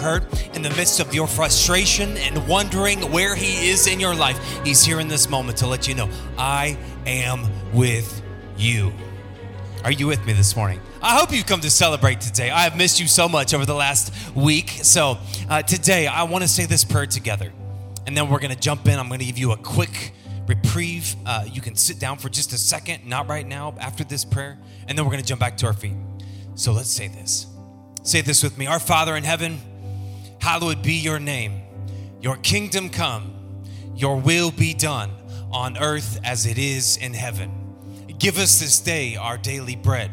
hurt, in the midst of your frustration and wondering where He is in your life, He's here in this moment to let you know, I am with you. Are you with me this morning? I hope you've come to celebrate today. I have missed you so much over the last week. So uh, today, I want to say this prayer together. And then we're going to jump in. I'm going to give you a quick reprieve. Uh, you can sit down for just a second, not right now, after this prayer. And then we're going to jump back to our feet. So let's say this. Say this with me Our Father in heaven, hallowed be your name. Your kingdom come, your will be done on earth as it is in heaven. Give us this day our daily bread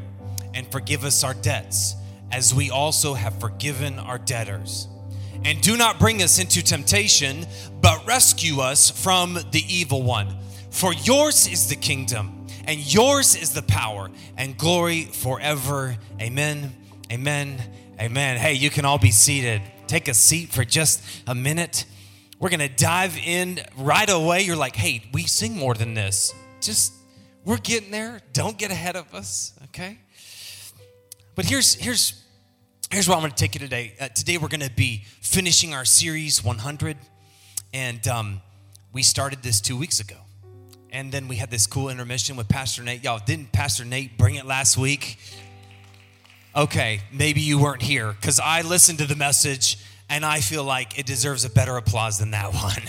and forgive us our debts as we also have forgiven our debtors. And do not bring us into temptation, but rescue us from the evil one. For yours is the kingdom, and yours is the power and glory forever. Amen. Amen. Amen. Hey, you can all be seated. Take a seat for just a minute. We're going to dive in right away. You're like, hey, we sing more than this. Just, we're getting there. Don't get ahead of us, okay? But here's, here's, here's what I'm going to take you today. Uh, today, we're going to be finishing our series 100. And um, we started this two weeks ago. And then we had this cool intermission with Pastor Nate. Y'all, didn't Pastor Nate bring it last week? Okay, maybe you weren't here because I listened to the message and I feel like it deserves a better applause than that one.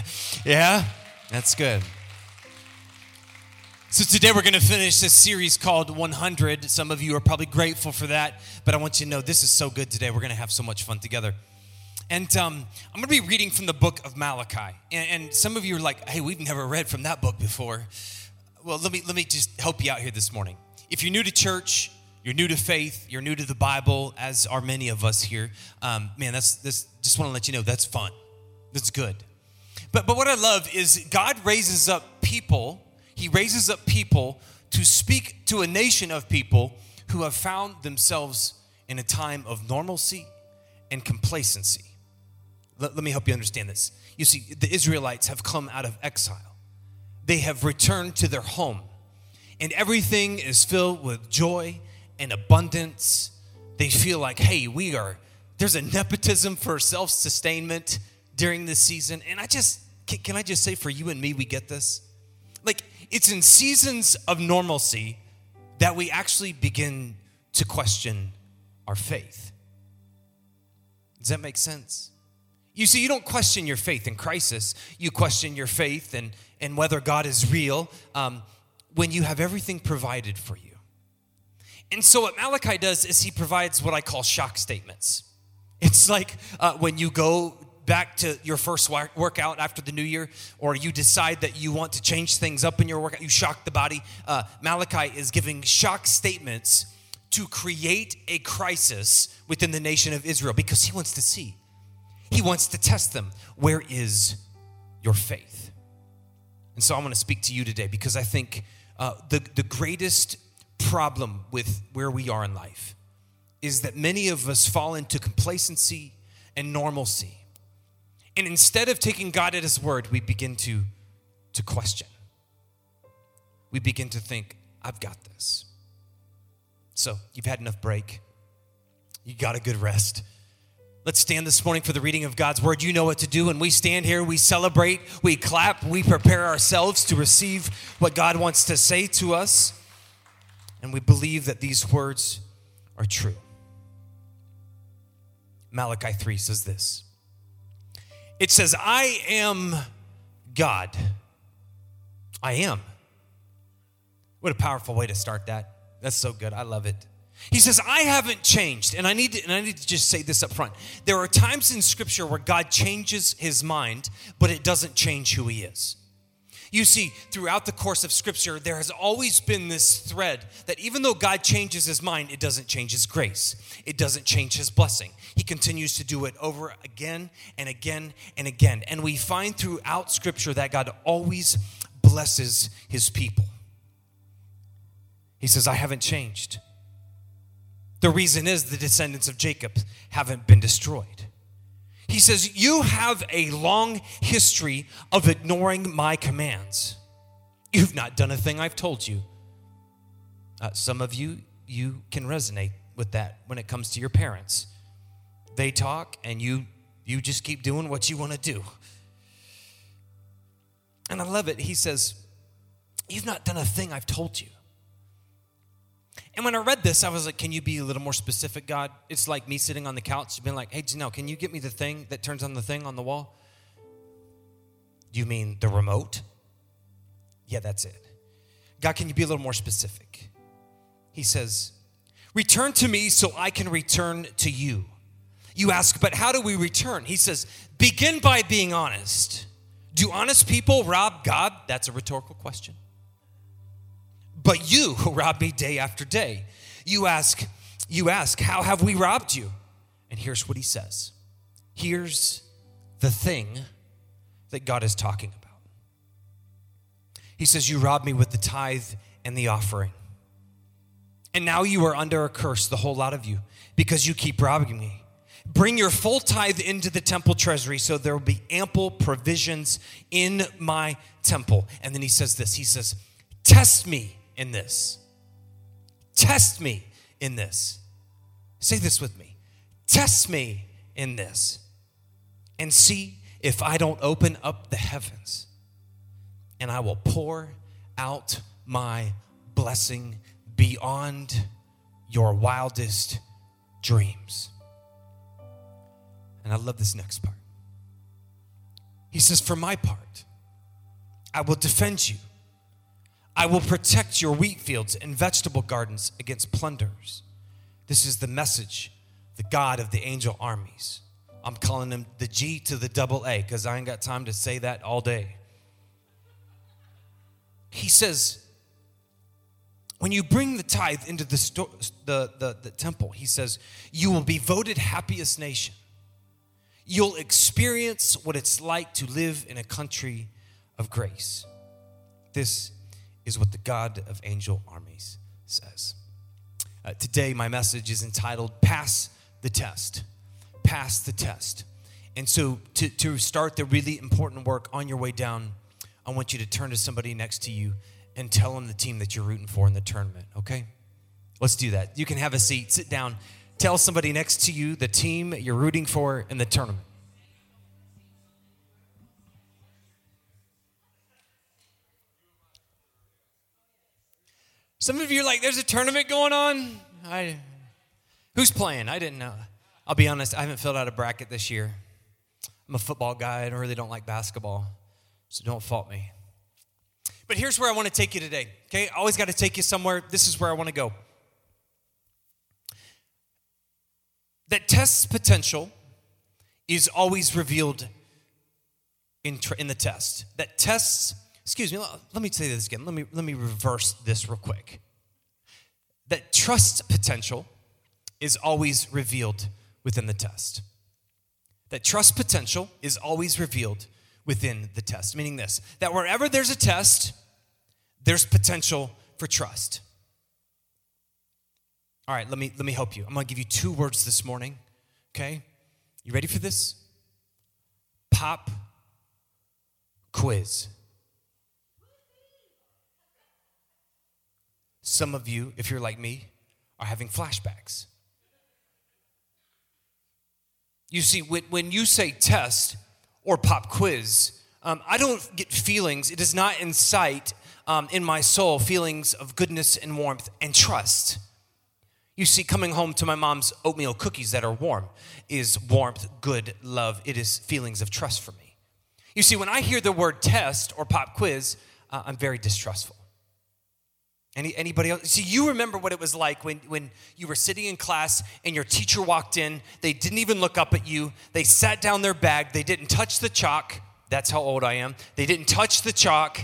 yeah? That's good. So, today we're going to finish this series called 100. Some of you are probably grateful for that, but I want you to know this is so good today. We're going to have so much fun together. And um, I'm going to be reading from the book of Malachi. And, and some of you are like, hey, we've never read from that book before. Well, let me, let me just help you out here this morning. If you're new to church, you're new to faith, you're new to the Bible, as are many of us here, um, man, that's this. Just want to let you know that's fun. That's good. But but what I love is God raises up people. He raises up people to speak to a nation of people who have found themselves in a time of normalcy and complacency. Let, let me help you understand this. You see, the Israelites have come out of exile. They have returned to their home, and everything is filled with joy and abundance. They feel like, hey, we are, there's a nepotism for self sustainment during this season. And I just, can, can I just say for you and me, we get this? Like, it's in seasons of normalcy that we actually begin to question our faith. Does that make sense? You see, you don't question your faith in crisis. You question your faith and, and whether God is real um, when you have everything provided for you. And so, what Malachi does is he provides what I call shock statements. It's like uh, when you go back to your first workout after the new year, or you decide that you want to change things up in your workout, you shock the body. Uh, Malachi is giving shock statements to create a crisis within the nation of Israel because he wants to see, he wants to test them. Where is your faith? And so, I want to speak to you today because I think uh, the, the greatest problem with where we are in life is that many of us fall into complacency and normalcy. And instead of taking God at His word, we begin to, to question. We begin to think, I've got this. So you've had enough break, you got a good rest. Let's stand this morning for the reading of God's word. You know what to do. When we stand here, we celebrate, we clap, we prepare ourselves to receive what God wants to say to us and we believe that these words are true. Malachi 3 says this It says, I am God. I am. What a powerful way to start that. That's so good. I love it. He says, I haven't changed. And I need to, and I need to just say this up front. There are times in scripture where God changes his mind, but it doesn't change who he is. You see, throughout the course of Scripture, there has always been this thread that even though God changes his mind, it doesn't change his grace. It doesn't change his blessing. He continues to do it over again and again and again. And we find throughout Scripture that God always blesses his people. He says, I haven't changed. The reason is the descendants of Jacob haven't been destroyed. He says, You have a long history of ignoring my commands. You've not done a thing I've told you. Uh, some of you, you can resonate with that when it comes to your parents. They talk and you you just keep doing what you want to do. And I love it. He says, You've not done a thing I've told you. And when I read this, I was like, can you be a little more specific, God? It's like me sitting on the couch being like, hey, Janelle, can you get me the thing that turns on the thing on the wall? You mean the remote? Yeah, that's it. God, can you be a little more specific? He says, Return to me so I can return to you. You ask, but how do we return? He says, Begin by being honest. Do honest people rob God? That's a rhetorical question but you who rob me day after day. You ask, you ask, how have we robbed you? And here's what he says. Here's the thing that God is talking about. He says, You robbed me with the tithe and the offering. And now you are under a curse, the whole lot of you, because you keep robbing me. Bring your full tithe into the temple treasury so there will be ample provisions in my temple. And then he says this He says, Test me in this. Test me in this. Say this with me. Test me in this and see if I don't open up the heavens and I will pour out my blessing beyond your wildest dreams. And I love this next part. He says, For my part, I will defend you I will protect your wheat fields and vegetable gardens against plunderers. This is the message, the God of the angel armies. I'm calling him the G to the double A because I ain't got time to say that all day. He says, when you bring the tithe into the, sto- the, the, the temple, he says, you will be voted happiest nation. You'll experience what it's like to live in a country of grace. This is what the God of angel armies says. Uh, today, my message is entitled Pass the Test. Pass the Test. And so, to, to start the really important work on your way down, I want you to turn to somebody next to you and tell them the team that you're rooting for in the tournament, okay? Let's do that. You can have a seat, sit down, tell somebody next to you the team you're rooting for in the tournament. Some of you are like, there's a tournament going on. I, who's playing? I didn't know. I'll be honest, I haven't filled out a bracket this year. I'm a football guy. I really don't like basketball, so don't fault me. But here's where I want to take you today. Okay, I always got to take you somewhere. This is where I want to go. That test's potential is always revealed in, in the test. That tests excuse me, let me say this again. Let me, let me reverse this real quick. That trust potential is always revealed within the test. That trust potential is always revealed within the test, meaning this that wherever there's a test, there's potential for trust. All right, let me, let me help you. I'm gonna give you two words this morning, okay? You ready for this? Pop quiz. Some of you, if you're like me, are having flashbacks. You see, when you say test or pop quiz, um, I don't get feelings. It does not incite um, in my soul feelings of goodness and warmth and trust. You see, coming home to my mom's oatmeal cookies that are warm is warmth, good, love. It is feelings of trust for me. You see, when I hear the word test or pop quiz, uh, I'm very distrustful. Any, anybody else? See, you remember what it was like when, when you were sitting in class and your teacher walked in. They didn't even look up at you. They sat down their bag. They didn't touch the chalk. That's how old I am. They didn't touch the chalk.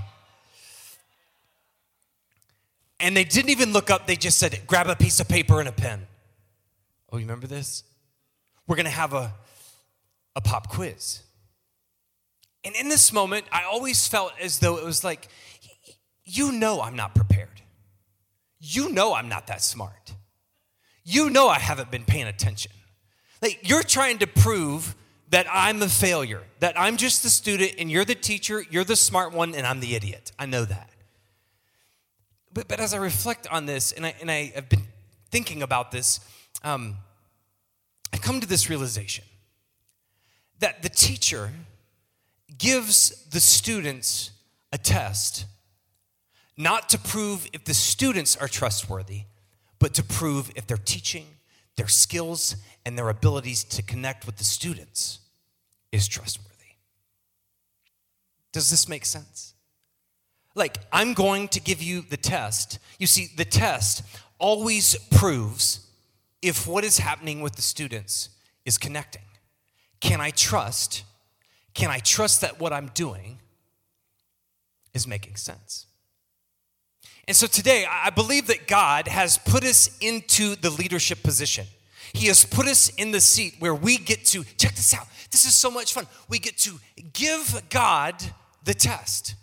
And they didn't even look up. They just said, grab a piece of paper and a pen. Oh, you remember this? We're going to have a, a pop quiz. And in this moment, I always felt as though it was like, you know, I'm not prepared. You know I'm not that smart. You know I haven't been paying attention. Like you're trying to prove that I'm a failure, that I'm just the student and you're the teacher, you're the smart one, and I'm the idiot. I know that. But, but as I reflect on this, and I, and I have been thinking about this, um, I come to this realization that the teacher gives the students a test not to prove if the students are trustworthy, but to prove if their teaching, their skills, and their abilities to connect with the students is trustworthy. Does this make sense? Like, I'm going to give you the test. You see, the test always proves if what is happening with the students is connecting. Can I trust? Can I trust that what I'm doing is making sense? And so today, I believe that God has put us into the leadership position. He has put us in the seat where we get to, check this out, this is so much fun. We get to give God the test.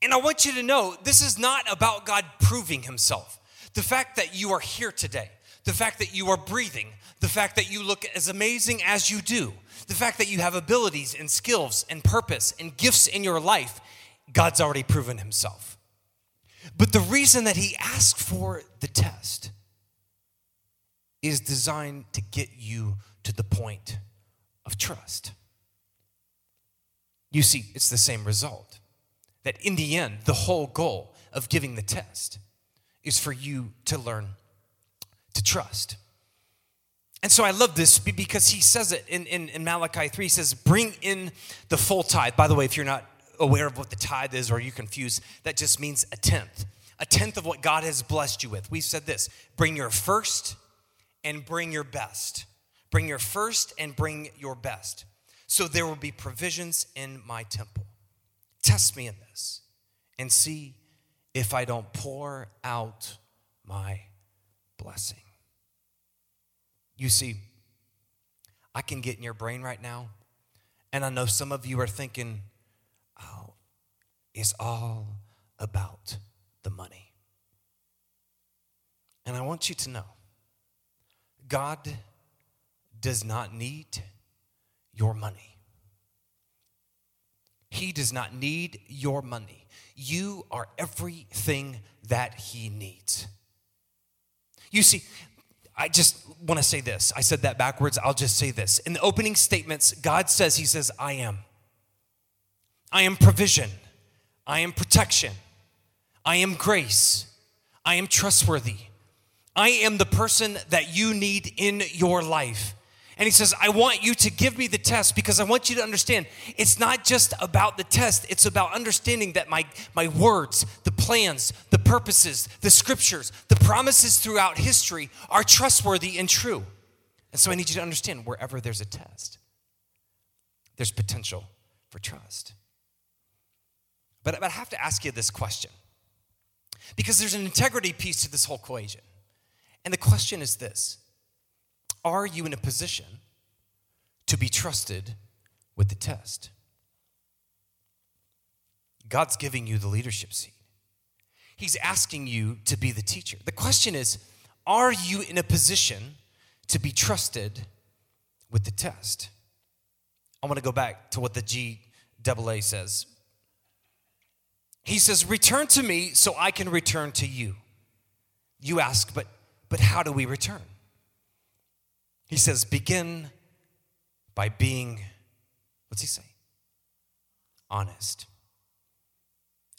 And I want you to know this is not about God proving himself. The fact that you are here today, the fact that you are breathing, the fact that you look as amazing as you do, the fact that you have abilities and skills and purpose and gifts in your life, God's already proven himself. But the reason that he asked for the test is designed to get you to the point of trust. You see, it's the same result. That in the end, the whole goal of giving the test is for you to learn to trust. And so I love this because he says it in, in, in Malachi 3. He says, Bring in the full tithe. By the way, if you're not aware of what the tithe is or you're confused, that just means a tenth. A tenth of what God has blessed you with. We've said this bring your first and bring your best. Bring your first and bring your best. So there will be provisions in my temple. Test me in this and see if I don't pour out my blessing. You see, I can get in your brain right now, and I know some of you are thinking, is all about the money. And I want you to know God does not need your money. He does not need your money. You are everything that He needs. You see, I just want to say this. I said that backwards. I'll just say this. In the opening statements, God says, He says, I am. I am provision. I am protection. I am grace. I am trustworthy. I am the person that you need in your life. And he says, I want you to give me the test because I want you to understand it's not just about the test, it's about understanding that my, my words, the plans, the purposes, the scriptures, the promises throughout history are trustworthy and true. And so I need you to understand wherever there's a test, there's potential for trust. But, but I have to ask you this question because there's an integrity piece to this whole equation. And the question is this Are you in a position to be trusted with the test? God's giving you the leadership seat. He's asking you to be the teacher. The question is Are you in a position to be trusted with the test? I want to go back to what the GAA says he says, Return to me so I can return to you. You ask, but, but how do we return? He says, Begin by being, what's he say? Honest.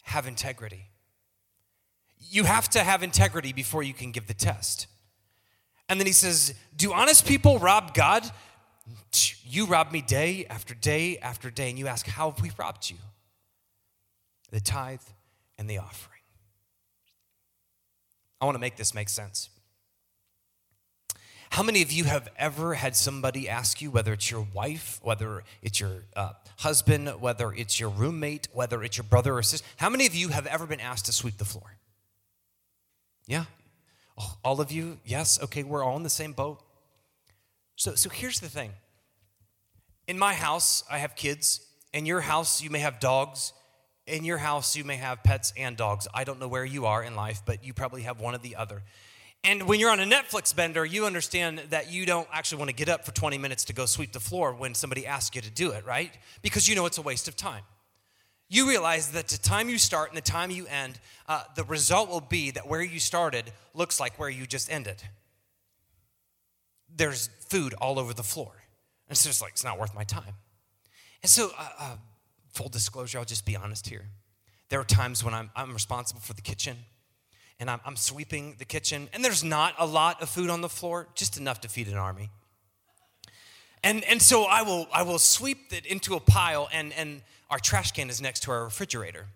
Have integrity. You have to have integrity before you can give the test. And then he says, Do honest people rob God? You rob me day after day after day. And you ask, How have we robbed you? The tithe and the offering. I want to make this make sense. How many of you have ever had somebody ask you, whether it's your wife, whether it's your uh, husband, whether it's your roommate, whether it's your brother or sister? How many of you have ever been asked to sweep the floor? Yeah? Oh, all of you? Yes? Okay, we're all in the same boat. So, so here's the thing. In my house, I have kids. In your house, you may have dogs. In your house, you may have pets and dogs. I don't know where you are in life, but you probably have one or the other. And when you're on a Netflix bender, you understand that you don't actually want to get up for 20 minutes to go sweep the floor when somebody asks you to do it, right? Because you know it's a waste of time. You realize that the time you start and the time you end, uh, the result will be that where you started looks like where you just ended. There's food all over the floor. And it's just like, it's not worth my time. And so, uh, uh, full disclosure, I'll just be honest here. There are times when I'm, I'm responsible for the kitchen and I'm, I'm sweeping the kitchen, and there's not a lot of food on the floor, just enough to feed an army. And, and so I will, I will sweep it into a pile, and, and our trash can is next to our refrigerator.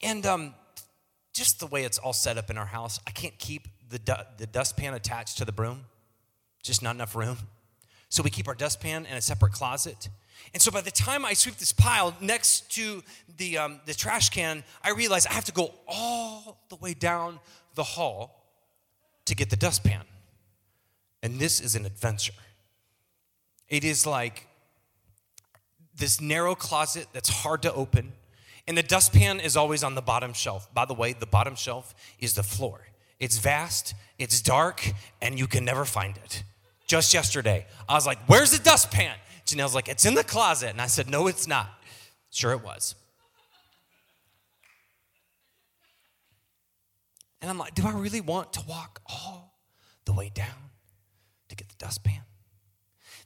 And um, just the way it's all set up in our house, I can't keep the, du- the dustpan attached to the broom, just not enough room. So we keep our dustpan in a separate closet. And so by the time I sweep this pile next to the, um, the trash can, I realize I have to go all the way down the hall to get the dustpan. And this is an adventure. It is like this narrow closet that's hard to open. And the dustpan is always on the bottom shelf. By the way, the bottom shelf is the floor. It's vast, it's dark, and you can never find it. Just yesterday, I was like, Where's the dustpan? Janelle's like, It's in the closet. And I said, No, it's not. Sure, it was. And I'm like, Do I really want to walk all the way down to get the dustpan?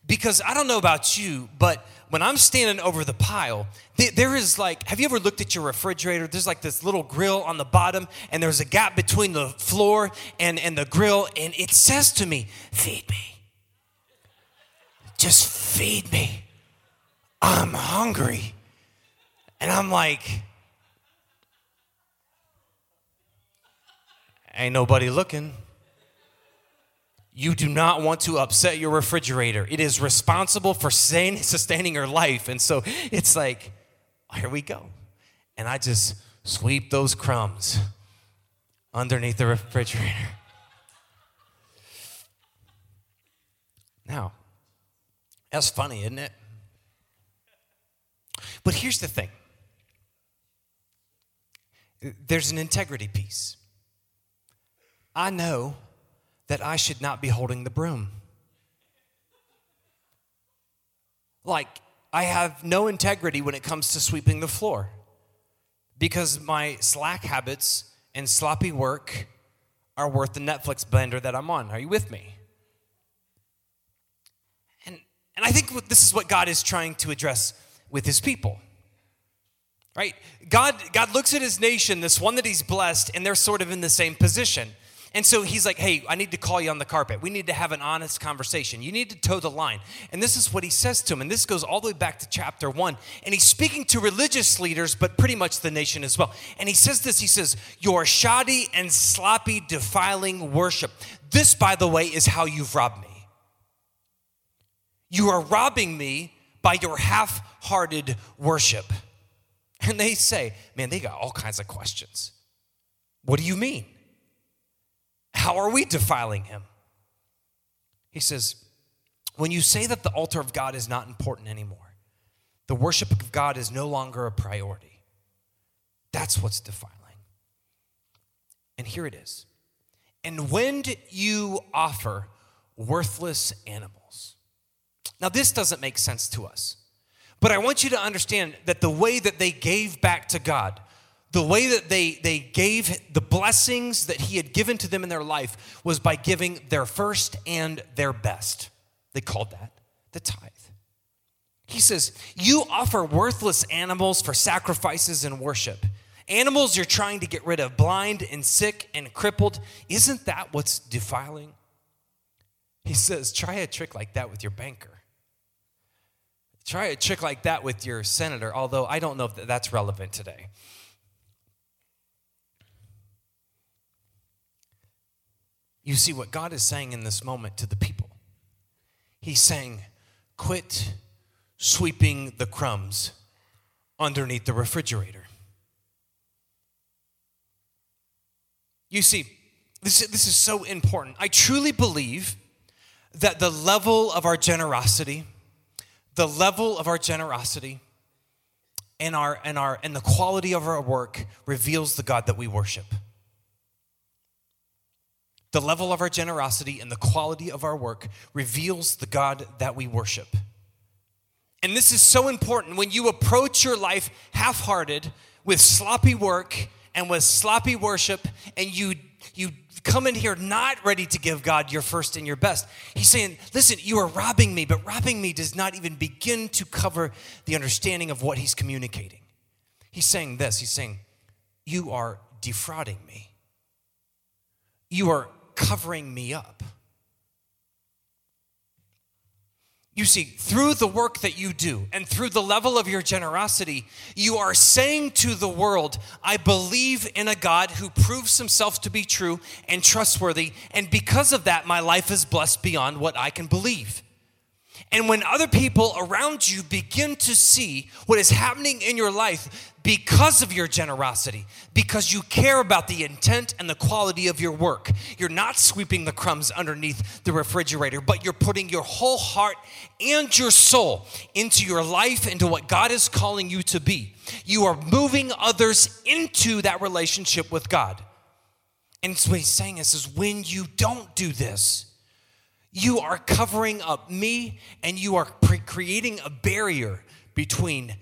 Because I don't know about you, but when I'm standing over the pile, there is like, have you ever looked at your refrigerator? There's like this little grill on the bottom, and there's a gap between the floor and, and the grill, and it says to me, Feed me. Just feed me. I'm hungry. And I'm like, Ain't nobody looking. You do not want to upset your refrigerator. It is responsible for sustaining your life. And so it's like, here we go. And I just sweep those crumbs underneath the refrigerator. Now, that's funny, isn't it? But here's the thing there's an integrity piece. I know that I should not be holding the broom. Like, I have no integrity when it comes to sweeping the floor because my slack habits and sloppy work are worth the Netflix blender that I'm on. Are you with me? And I think this is what God is trying to address with his people. Right? God, God looks at his nation, this one that he's blessed, and they're sort of in the same position. And so he's like, hey, I need to call you on the carpet. We need to have an honest conversation. You need to toe the line. And this is what he says to him. And this goes all the way back to chapter one. And he's speaking to religious leaders, but pretty much the nation as well. And he says this he says, Your shoddy and sloppy, defiling worship. This, by the way, is how you've robbed me. You are robbing me by your half hearted worship. And they say, Man, they got all kinds of questions. What do you mean? How are we defiling him? He says, When you say that the altar of God is not important anymore, the worship of God is no longer a priority. That's what's defiling. And here it is. And when you offer worthless animals, now, this doesn't make sense to us, but I want you to understand that the way that they gave back to God, the way that they, they gave the blessings that He had given to them in their life was by giving their first and their best. They called that the tithe. He says, You offer worthless animals for sacrifices and worship. Animals you're trying to get rid of, blind and sick and crippled. Isn't that what's defiling? He says, Try a trick like that with your banker. Try a trick like that with your senator, although I don't know if that's relevant today. You see, what God is saying in this moment to the people, He's saying, quit sweeping the crumbs underneath the refrigerator. You see, this, this is so important. I truly believe that the level of our generosity, the level of our generosity and our and our and the quality of our work reveals the God that we worship. The level of our generosity and the quality of our work reveals the God that we worship. And this is so important when you approach your life half hearted with sloppy work and with sloppy worship, and you, you come in here not ready to give God your first and your best. He's saying, Listen, you are robbing me, but robbing me does not even begin to cover the understanding of what he's communicating. He's saying this He's saying, You are defrauding me, you are covering me up. You see, through the work that you do and through the level of your generosity, you are saying to the world, I believe in a God who proves himself to be true and trustworthy. And because of that, my life is blessed beyond what I can believe. And when other people around you begin to see what is happening in your life because of your generosity, because you care about the intent and the quality of your work, you're not sweeping the crumbs underneath the refrigerator, but you're putting your whole heart and your soul into your life, into what God is calling you to be. You are moving others into that relationship with God. And what he's saying is, is when you don't do this, you are covering up me and you are pre- creating a barrier between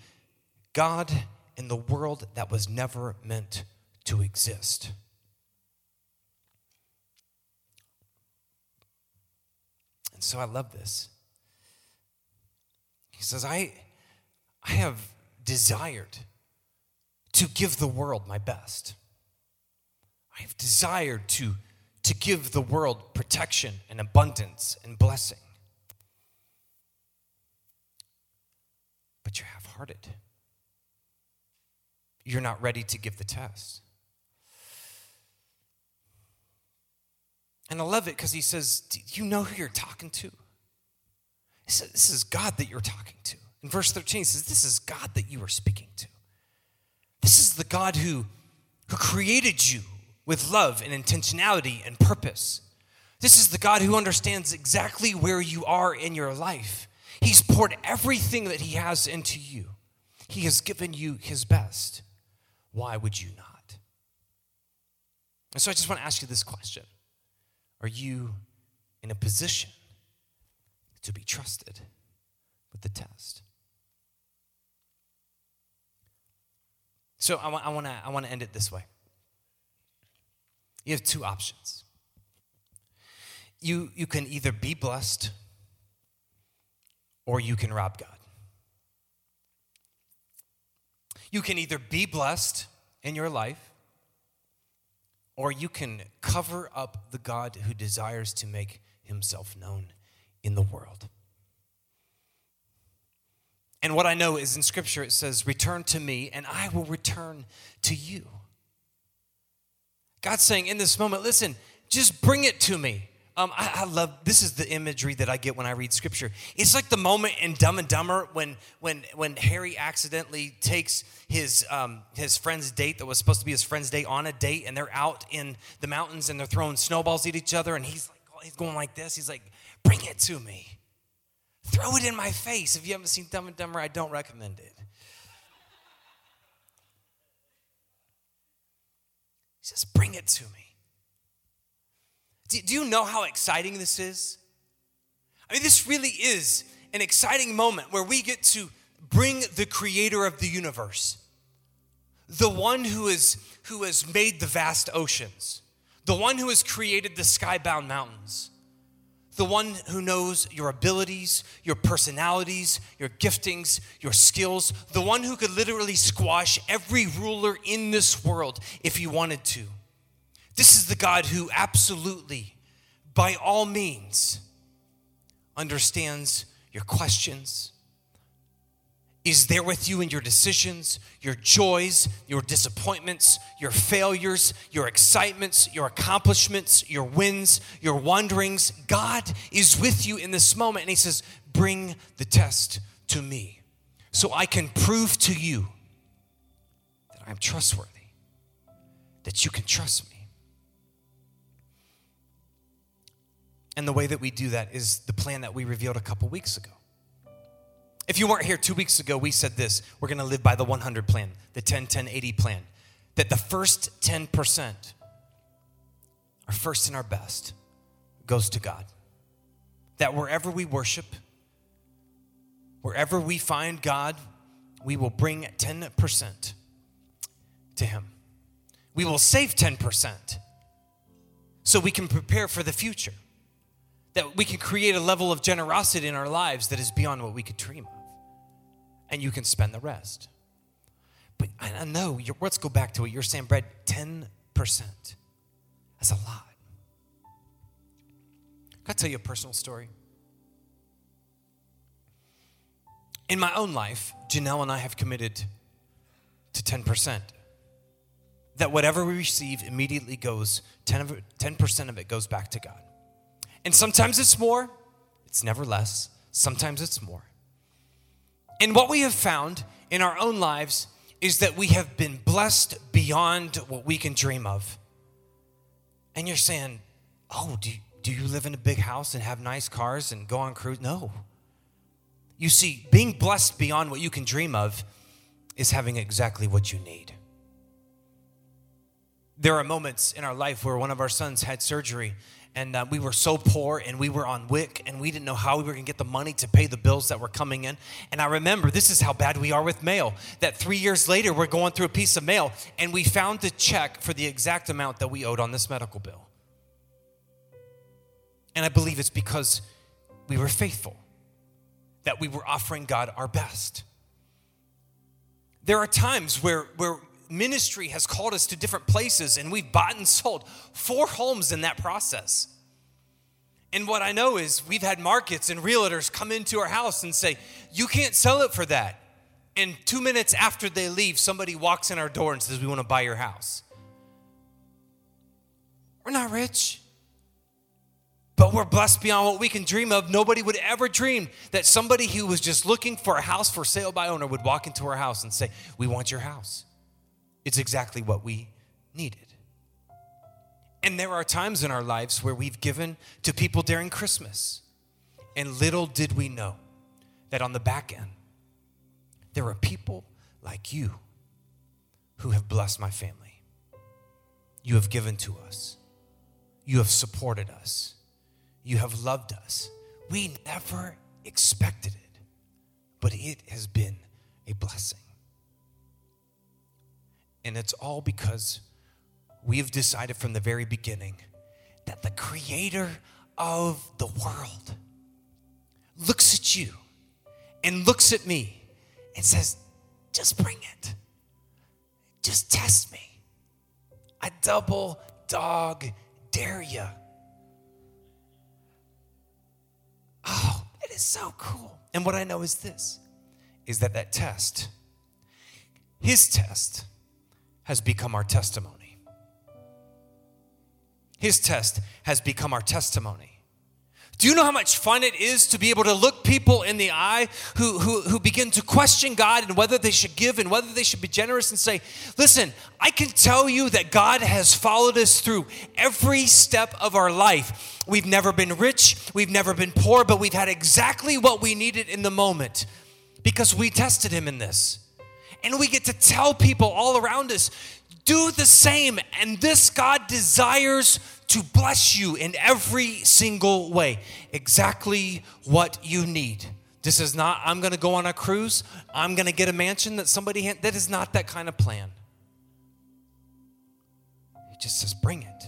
God and the world that was never meant to exist. And so I love this. He says, I, I have desired to give the world my best. I have desired to to give the world protection and abundance and blessing. But you're half hearted. You're not ready to give the test. And I love it because he says, Do you know who you're talking to? Says, This is God that you're talking to. In verse 13, he says, This is God that you are speaking to. This is the God who, who created you with love and intentionality and purpose. This is the God who understands exactly where you are in your life. He's poured everything that He has into you, He has given you His best. Why would you not? And so I just want to ask you this question Are you in a position to be trusted with the test? So I want, to I want to end it this way. You have two options. You, you can either be blessed or you can rob God. You can either be blessed in your life or you can cover up the God who desires to make himself known in the world. And what I know is in Scripture it says, Return to me, and I will return to you. God's saying in this moment, listen, just bring it to me. Um, I, I, love this is the imagery that I get when I read scripture. It's like the moment in Dumb and Dumber when when when Harry accidentally takes his um, his friend's date that was supposed to be his friend's date on a date, and they're out in the mountains and they're throwing snowballs at each other, and he's like he's going like this. He's like, "Bring it to me, throw it in my face." If you haven't seen Dumb and Dumber, I don't recommend it. Says, Bring it to me. Do, do you know how exciting this is? I mean, this really is an exciting moment where we get to bring the creator of the universe, the one who, is, who has made the vast oceans, the one who has created the skybound mountains, the one who knows your abilities, your personalities, your giftings, your skills, the one who could literally squash every ruler in this world if he wanted to. This is the God who absolutely, by all means, understands your questions is there with you in your decisions, your joys, your disappointments, your failures, your excitements, your accomplishments, your wins, your wanderings. God is with you in this moment. And He says, Bring the test to me so I can prove to you that I'm trustworthy, that you can trust me. And the way that we do that is the plan that we revealed a couple weeks ago. If you weren't here two weeks ago, we said this we're going to live by the 100 plan, the 10 10 80 plan. That the first 10%, our first and our best, goes to God. That wherever we worship, wherever we find God, we will bring 10% to Him. We will save 10% so we can prepare for the future that we can create a level of generosity in our lives that is beyond what we could dream of. And you can spend the rest. But I know, let's go back to it. You're saying, Brad, 10%. That's a lot. Can I tell you a personal story? In my own life, Janelle and I have committed to 10%. That whatever we receive immediately goes, 10%, 10% of it goes back to God. And sometimes it's more, it's never less. Sometimes it's more. And what we have found in our own lives is that we have been blessed beyond what we can dream of. And you're saying, oh, do you, do you live in a big house and have nice cars and go on cruise? No. You see, being blessed beyond what you can dream of is having exactly what you need. There are moments in our life where one of our sons had surgery and uh, we were so poor and we were on WIC and we didn't know how we were going to get the money to pay the bills that were coming in. And I remember this is how bad we are with mail that three years later we're going through a piece of mail and we found the check for the exact amount that we owed on this medical bill. And I believe it's because we were faithful, that we were offering God our best. There are times where, where ministry has called us to different places and we've bought and sold four homes in that process. And what I know is we've had markets and realtors come into our house and say, You can't sell it for that. And two minutes after they leave, somebody walks in our door and says, We want to buy your house. We're not rich, but we're blessed beyond what we can dream of. Nobody would ever dream that somebody who was just looking for a house for sale by owner would walk into our house and say, We want your house. It's exactly what we needed. And there are times in our lives where we've given to people during Christmas. And little did we know that on the back end, there are people like you who have blessed my family. You have given to us, you have supported us, you have loved us. We never expected it, but it has been a blessing. And it's all because we've decided from the very beginning that the creator of the world looks at you and looks at me and says, just bring it. Just test me. I double dog dare you. Oh, it is so cool. And what I know is this is that that test, his test, has become our testimony. His test has become our testimony. Do you know how much fun it is to be able to look people in the eye who, who, who begin to question God and whether they should give and whether they should be generous and say, Listen, I can tell you that God has followed us through every step of our life. We've never been rich, we've never been poor, but we've had exactly what we needed in the moment because we tested Him in this. And we get to tell people all around us, do the same. And this God desires to bless you in every single way. Exactly what you need. This is not, I'm going to go on a cruise, I'm going to get a mansion that somebody, that is not that kind of plan. It just says, bring it.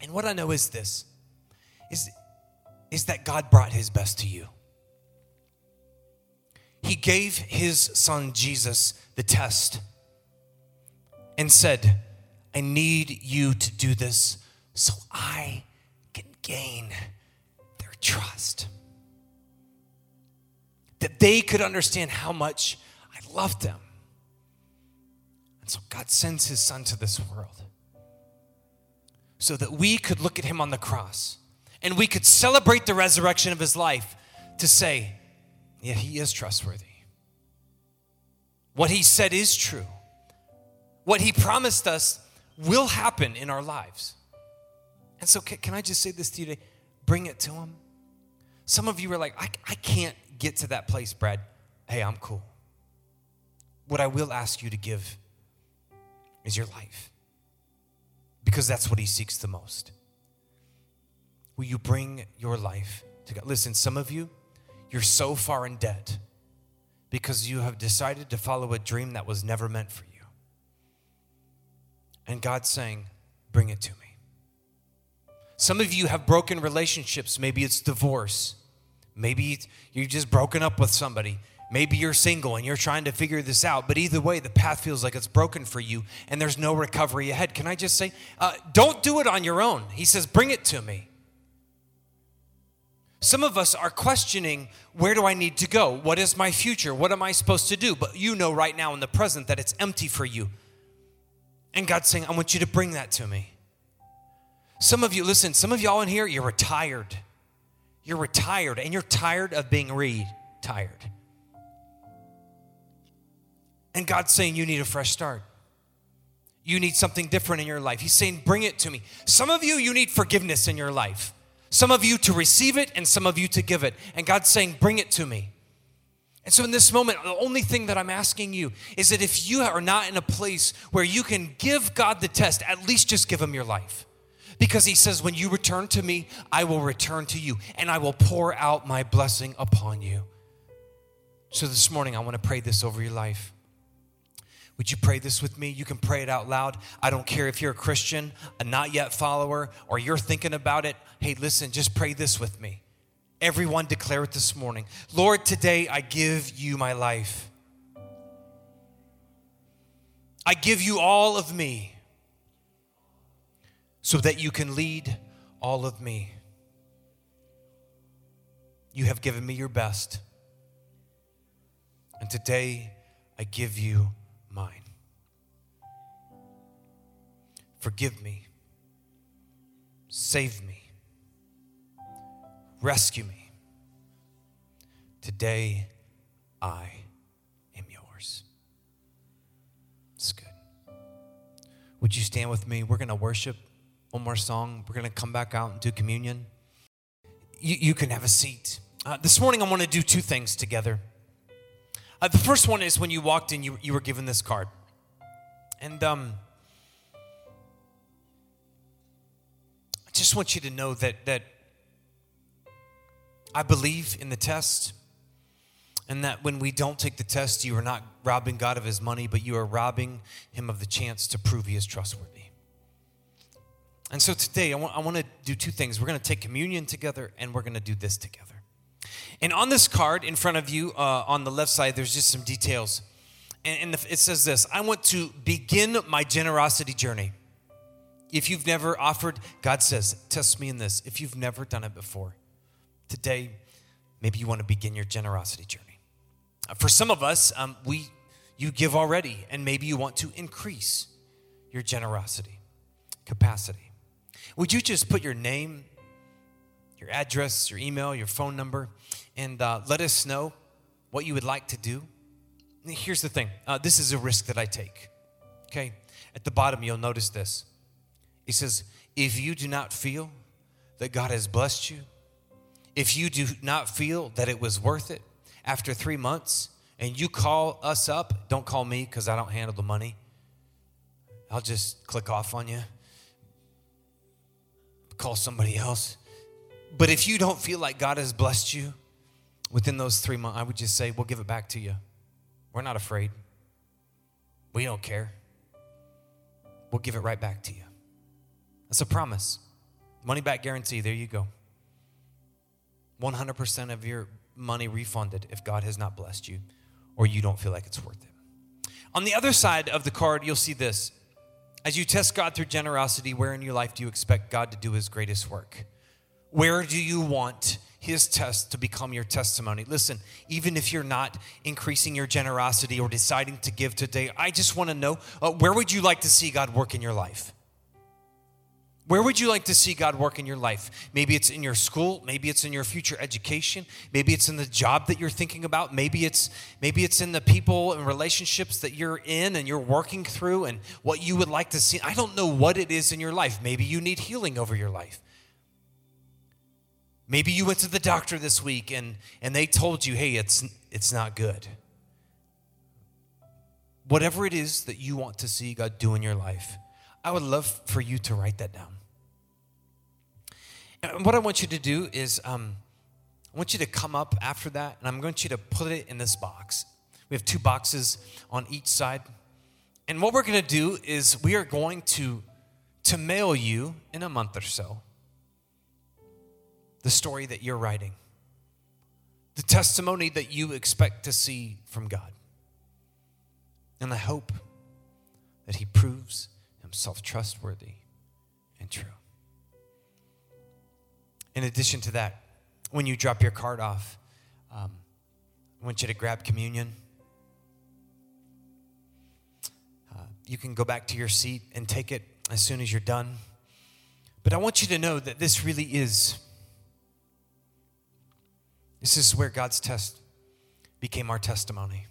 And what I know is this is, is that God brought his best to you. He gave his son Jesus the test and said, I need you to do this so I can gain their trust. that they could understand how much I loved them. And so God sends his son to this world so that we could look at him on the cross and we could celebrate the resurrection of his life to say, yeah, he is trustworthy. What he said is true. What he promised us will happen in our lives. And so, can, can I just say this to you today? Bring it to him. Some of you are like, I, I can't get to that place, Brad. Hey, I'm cool. What I will ask you to give is your life because that's what he seeks the most. Will you bring your life to God? Listen, some of you, you're so far in debt because you have decided to follow a dream that was never meant for you. And God's saying, Bring it to me. Some of you have broken relationships. Maybe it's divorce. Maybe you've just broken up with somebody. Maybe you're single and you're trying to figure this out, but either way, the path feels like it's broken for you and there's no recovery ahead. Can I just say, uh, don't do it on your own? He says, bring it to me. Some of us are questioning, where do I need to go? What is my future? What am I supposed to do? But you know right now in the present that it's empty for you. And God's saying, I want you to bring that to me. Some of you, listen, some of y'all in here, you're retired. You're retired and you're tired of being retired. And God's saying you need a fresh start. You need something different in your life. He's saying, bring it to me. Some of you, you need forgiveness in your life. Some of you to receive it, and some of you to give it. And God's saying, bring it to me. And so, in this moment, the only thing that I'm asking you is that if you are not in a place where you can give God the test, at least just give Him your life. Because He says, when you return to me, I will return to you, and I will pour out my blessing upon you. So, this morning, I want to pray this over your life. Would you pray this with me? You can pray it out loud. I don't care if you're a Christian, a not yet follower, or you're thinking about it. Hey, listen, just pray this with me. Everyone declare it this morning. Lord, today I give you my life. I give you all of me so that you can lead all of me. You have given me your best. And today I give you Forgive me. Save me. Rescue me. Today, I am yours. It's good. Would you stand with me? We're going to worship one more song. We're going to come back out and do communion. You, you can have a seat. Uh, this morning, I want to do two things together. Uh, the first one is when you walked in, you, you were given this card. And um, just want you to know that, that I believe in the test, and that when we don't take the test, you are not robbing God of his money, but you are robbing him of the chance to prove he is trustworthy. And so today, I want, I want to do two things. We're going to take communion together, and we're going to do this together. And on this card in front of you, uh, on the left side, there's just some details. And, and it says this I want to begin my generosity journey. If you've never offered, God says, test me in this. If you've never done it before, today, maybe you want to begin your generosity journey. Uh, for some of us, um, we, you give already, and maybe you want to increase your generosity capacity. Would you just put your name, your address, your email, your phone number, and uh, let us know what you would like to do. Here's the thing uh, this is a risk that I take. Okay? At the bottom, you'll notice this. He says, If you do not feel that God has blessed you, if you do not feel that it was worth it after three months, and you call us up, don't call me because I don't handle the money. I'll just click off on you. Call somebody else. But if you don't feel like God has blessed you, within those three months, I would just say, We'll give it back to you. We're not afraid. We don't care. We'll give it right back to you. That's a promise. Money back guarantee. There you go. 100% of your money refunded if God has not blessed you or you don't feel like it's worth it. On the other side of the card, you'll see this. As you test God through generosity, where in your life do you expect God to do his greatest work? Where do you want his test to become your testimony. Listen, even if you're not increasing your generosity or deciding to give today, I just want to know uh, where would you like to see God work in your life? Where would you like to see God work in your life? Maybe it's in your school, maybe it's in your future education, maybe it's in the job that you're thinking about, maybe it's maybe it's in the people and relationships that you're in and you're working through and what you would like to see. I don't know what it is in your life. Maybe you need healing over your life. Maybe you went to the doctor this week and and they told you, "Hey, it's it's not good." Whatever it is that you want to see God do in your life, I would love for you to write that down. What I want you to do is, um, I want you to come up after that, and I'm going you to put it in this box. We have two boxes on each side. And what we're going to do is we are going to, to mail you in a month or so the story that you're writing, the testimony that you expect to see from God. And I hope that He proves Himself trustworthy and true. In addition to that, when you drop your card off, um, I want you to grab communion. Uh, you can go back to your seat and take it as soon as you're done. But I want you to know that this really is. This is where God's test became our testimony.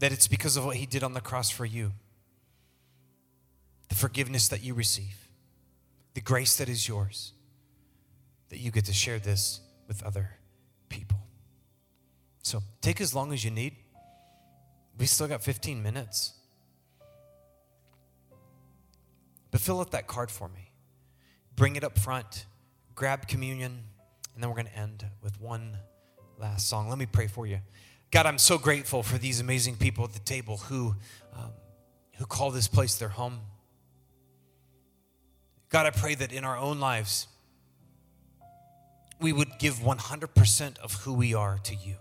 That it's because of what He did on the cross for you, the forgiveness that you receive the grace that is yours, that you get to share this with other people. So take as long as you need. We still got 15 minutes. But fill out that card for me. Bring it up front, grab communion, and then we're going to end with one last song. Let me pray for you. God, I'm so grateful for these amazing people at the table who, um, who call this place their home. God, I pray that in our own lives, we would give 100% of who we are to you.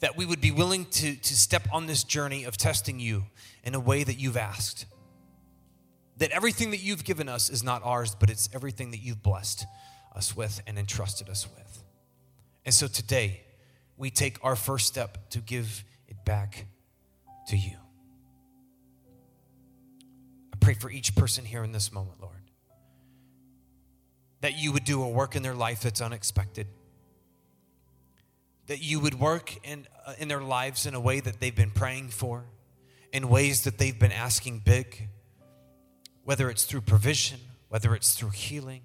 That we would be willing to, to step on this journey of testing you in a way that you've asked. That everything that you've given us is not ours, but it's everything that you've blessed us with and entrusted us with. And so today, we take our first step to give it back to you pray for each person here in this moment, Lord. That you would do a work in their life that's unexpected. That you would work in, uh, in their lives in a way that they've been praying for, in ways that they've been asking big, whether it's through provision, whether it's through healing.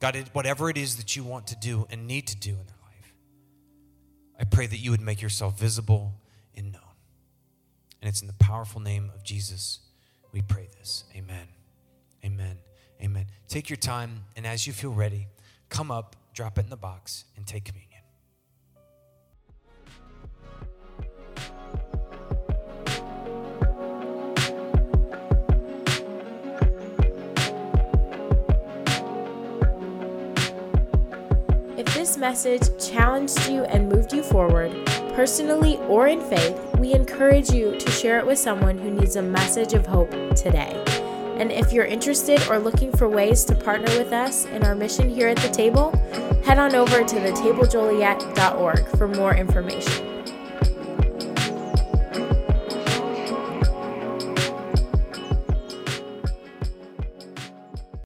God, whatever it is that you want to do and need to do in their life, I pray that you would make yourself visible and known. And it's in the powerful name of Jesus we pray this. Amen. Amen. Amen. Take your time, and as you feel ready, come up, drop it in the box, and take communion. If this message challenged you and moved you forward, personally or in faith, we encourage you to share it with someone who needs a message of hope today. And if you're interested or looking for ways to partner with us in our mission here at the table, head on over to thetablejoliet.org for more information.